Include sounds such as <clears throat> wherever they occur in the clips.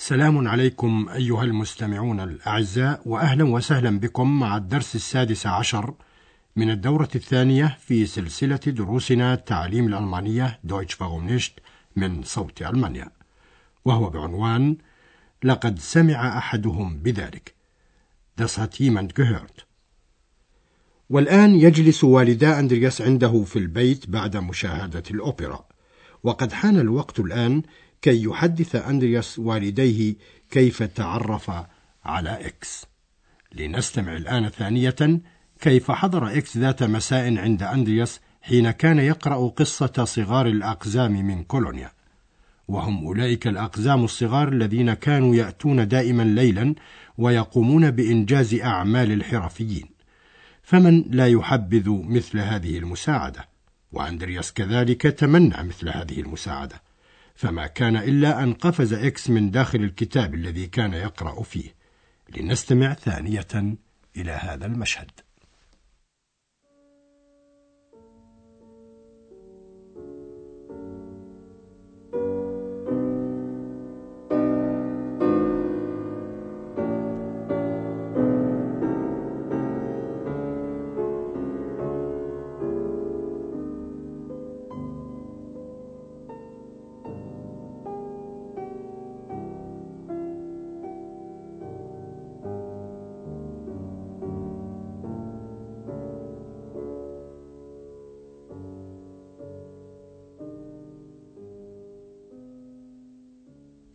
سلام عليكم أيها المستمعون الأعزاء وأهلا وسهلا بكم مع الدرس السادس عشر من الدورة الثانية في سلسلة دروسنا تعليم الألمانية Deutsch warum nicht من صوت ألمانيا. وهو بعنوان لقد سمع أحدهم بذلك. Das hat jemand gehört. والآن يجلس والدا أندرياس عنده في البيت بعد مشاهدة الأوبرا. وقد حان الوقت الآن كي يحدث أندرياس والديه كيف تعرف على إكس لنستمع الآن ثانية كيف حضر إكس ذات مساء عند أندرياس حين كان يقرأ قصة صغار الأقزام من كولونيا. وهم أولئك الأقزام الصغار الذين كانوا يأتون دائما ليلا ويقومون بإنجاز أعمال الحرفيين. فمن لا يحبذ مثل هذه المساعدة؟ وأندرياس كذلك تمنى مثل هذه المساعدة. فما كان إلا أن قفز إكس من داخل الكتاب الذي كان يقرأ فيه. لنستمع ثانية إلى هذا المشهد.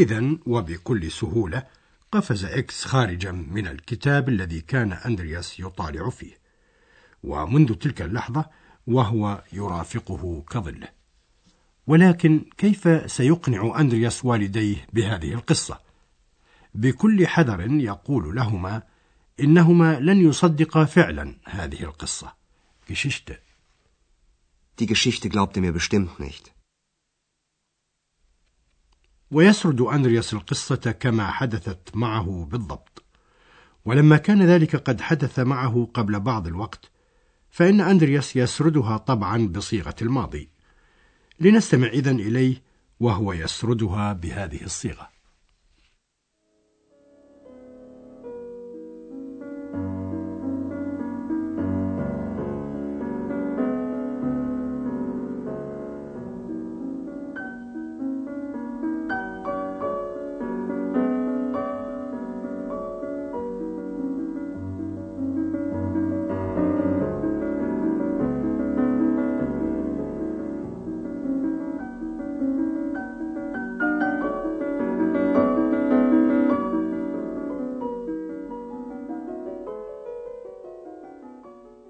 إذا وبكل سهولة قفز إكس خارجا من الكتاب الذي كان أندرياس يطالع فيه ومنذ تلك اللحظة وهو يرافقه كظله ولكن كيف سيقنع أندرياس والديه بهذه القصة؟ بكل حذر يقول لهما إنهما لن يصدقا فعلا هذه القصة Geschichte Die Geschichte glaubt ihr mir bestimmt nicht. ويسرد أندرياس القصة كما حدثت معه بالضبط. ولما كان ذلك قد حدث معه قبل بعض الوقت فإن أندرياس يسردها طبعا بصيغة الماضي. لنستمع إذن إليه وهو يسردها بهذه الصيغة.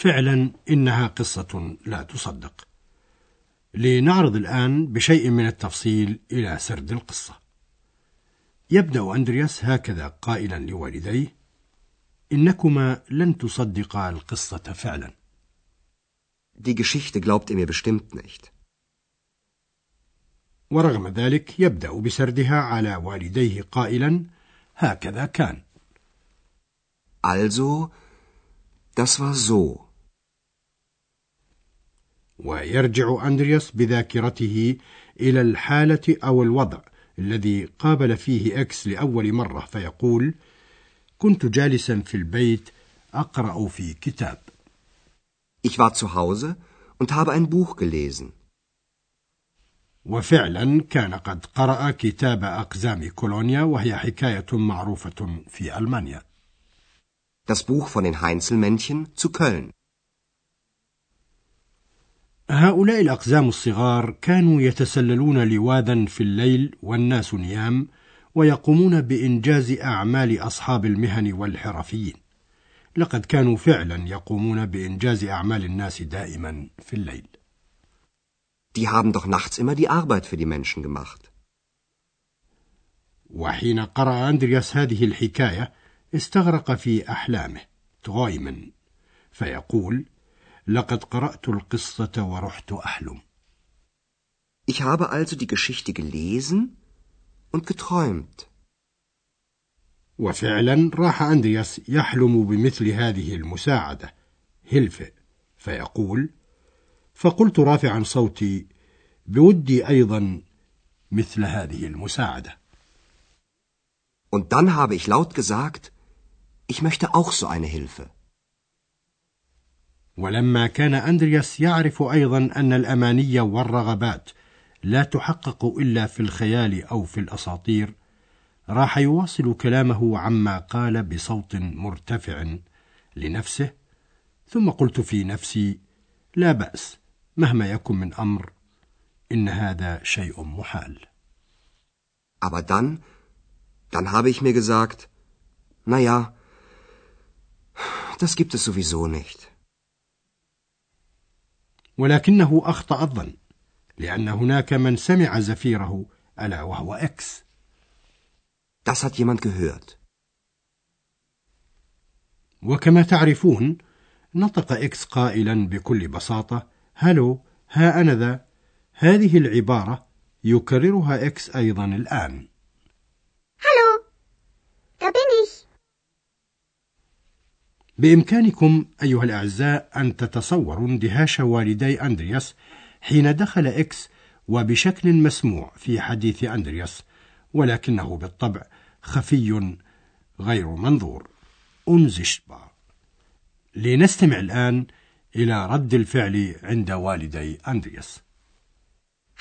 فعلا إنها قصة لا تصدق لنعرض الآن بشيء من التفصيل إلى سرد القصة يبدأ أندرياس هكذا قائلا لوالديه إنكما لن تصدقا القصة فعلا Die Geschichte glaubt ihr mir bestimmt nicht. ورغم ذلك يبدأ بسردها على والديه قائلا هكذا كان Also, das war so. ويرجع أندرياس بذاكرته إلى الحالة أو الوضع الذي قابل فيه إكس لأول مرة فيقول كنت جالسا في البيت أقرأ في كتاب Ich war zu Hause und habe ein Buch gelesen. وفعلا كان قد قرأ كتاب أقزام كولونيا وهي حكاية معروفة في ألمانيا Das Buch von den Heinzelmännchen zu Köln. هؤلاء الأقزام الصغار كانوا يتسللون لواذا في الليل والناس نيام ويقومون بإنجاز أعمال أصحاب المهن والحرفيين لقد كانوا فعلا يقومون بإنجاز أعمال الناس دائما في الليل Die haben doch nachts immer die Arbeit für die Menschen gemacht. وحين قرأ أندرياس هذه الحكاية استغرق في أحلامه تغايما فيقول لقد قرأت القصة ورحت أحلم Ich habe also die Geschichte gelesen und geträumt. وفعلا راح أندرياس يحلم بمثل هذه المساعدة هيلفه فيقول فقلت رافعا صوتي بودي أيضا مثل هذه المساعدة Und dann habe ich laut gesagt, ich möchte auch so eine Hilfe. ولما كان أندرياس يعرف أيضا أن الأماني والرغبات لا تحقق إلا في الخيال أو في الأساطير راح يواصل كلامه عما قال بصوت مرتفع لنفسه ثم قلت في نفسي لا بأس مهما يكن من أمر إن هذا شيء محال Aber dann, dann habe ich mir gesagt, na ja, das gibt es sowieso nicht. ولكنه أخطأ الظن لأن هناك من سمع زفيره ألا وهو إكس Das hat jemand gehört. وكما تعرفون نطق إكس قائلا بكل بساطة هلو ها أنا ذا. هذه العبارة يكررها إكس أيضا الآن Hallo, da bin ich. بإمكانكم أيها الأعزاء أن تتصوروا اندهاش والدي أندرياس حين دخل إكس وبشكل مسموع في حديث أندرياس ولكنه بالطبع خفي غير منظور أنزشبا لنستمع الآن إلى رد الفعل عند والدي أندرياس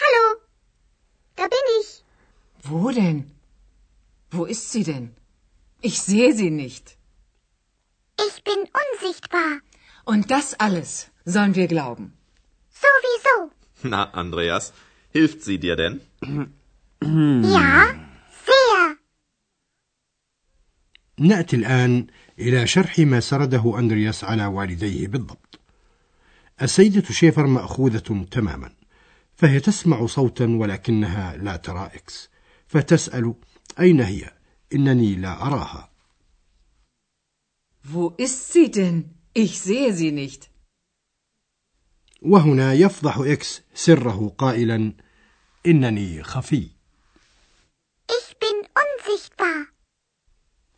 Hallo, da bin ich. Wo denn? Wo ist sie denn? Ich sehe sie nicht. Unsichtbar. Und das alles sollen wir glauben. Sowieso. Na, Andreas, hilft sie dir denn? <clears throat> Ja, sehr. نأتي الآن إلى شرح ما سرده أندرياس على والديه بالضبط. السيدة شيفر مأخوذة تماما، فهي تسمع صوتا ولكنها لا ترى إكس، فتسأل: أين هي؟ إنني لا أراها. Wo ist sie denn? Ich sehe sie nicht. وهنا يفضح إكس سره قائلا: إنني خفي. Ich bin unsichtbar.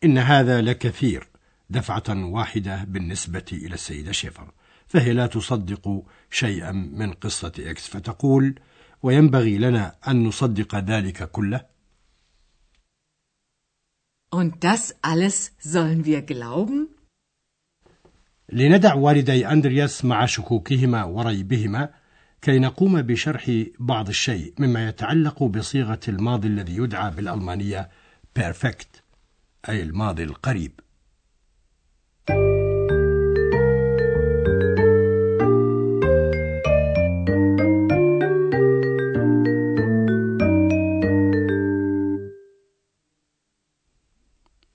إن هذا لكثير دفعة واحدة بالنسبة إلى السيدة شيفر فهي لا تصدق شيئا من قصة إكس فتقول وينبغي لنا أن نصدق ذلك كله Und das alles sollen wir glauben? لندع والدي أندرياس مع شكوكهما وريبهما كي نقوم بشرح بعض الشيء مما يتعلق بصيغة الماضي الذي يدعى بالألمانية perfect أي الماضي القريب.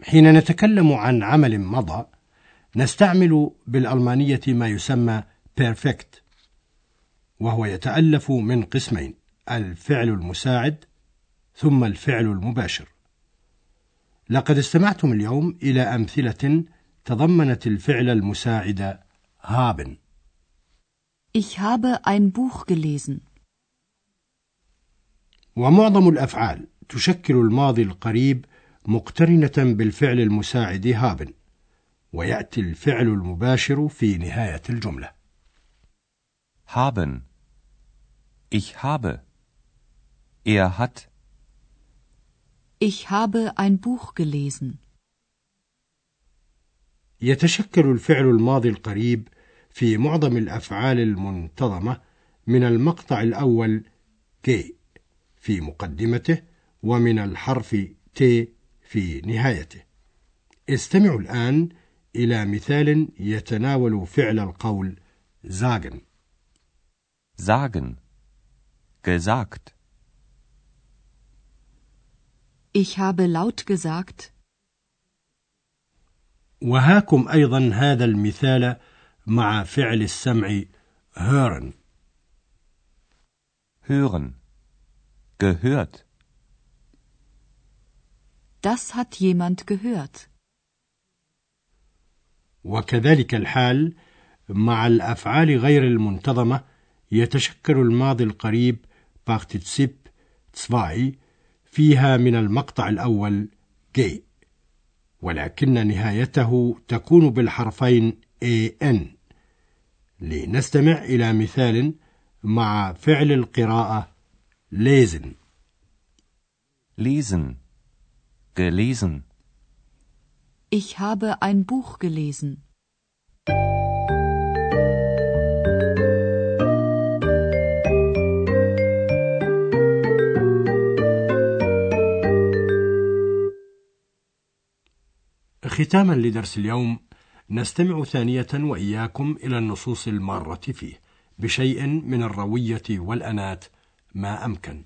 حين نتكلم عن عمل مضى نستعمل بالألمانية ما يسمى perfect وهو يتألف من قسمين الفعل المساعد ثم الفعل المباشر. لقد استمعتم اليوم إلى أمثلة تضمنت الفعل المساعد haben. Ich habe ein Buch gelesen. ومعظم الأفعال تشكل الماضي القريب مقترنة بالفعل المساعد haben. ويأتي الفعل المباشر في نهاية الجملة Haben. Ich habe. Er hat. Ich habe ein Buch gelesen. يتشكل الفعل الماضي القريب في معظم الأفعال المنتظمة من المقطع الأول ك في مقدمته ومن الحرف ت في نهايته استمعوا الآن إلى مثال يتناول فعل القول sagen Sagen. Gesagt. Ich habe laut gesagt. وهاكم أيضا هذا المثال مع فعل السمع hören Hören. Gehört. Das hat jemand gehört. وكذلك الحال مع الأفعال غير المنتظمة يتشكل الماضي القريب باختتسيب zwei فيها من المقطع الأول جي ولكن نهايته تكون بالحرفين an لنستمع إلى مثال مع فعل القراءة lesen Lesen. Gelesen. Ich habe ein Buch gelesen. ختاما لدرس اليوم نستمع ثانية وإياكم إلى النصوص المارة فيه بشيء من الروية والأنات ما أمكن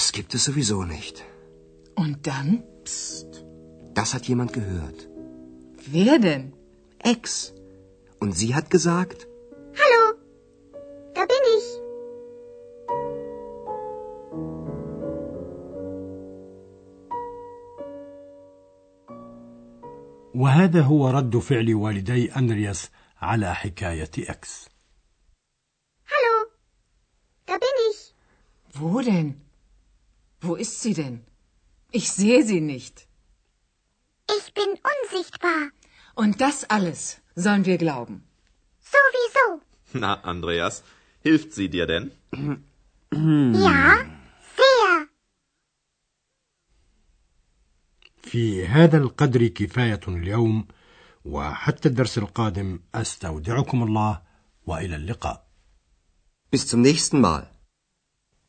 das gibt es sowieso nicht. Und dann? Psst. Das hat jemand gehört. Wer denn? Ex. Und sie hat gesagt, Hallo, da bin ich. وهذا هو رد فعل والدي أندرياس على حكاية إكس Hallo, da bin ich. Wo denn? Wo ist sie denn? Ich sehe sie nicht. Ich bin unsichtbar. Und das alles sollen wir glauben. Sowieso. Na, Andreas, hilft sie dir denn? <clears throat> Ja, sehr. في هذا القدر كفاية اليوم وحتى الدرس القادم أستودعكم الله وإلى اللقاء bis zum nächsten Mal.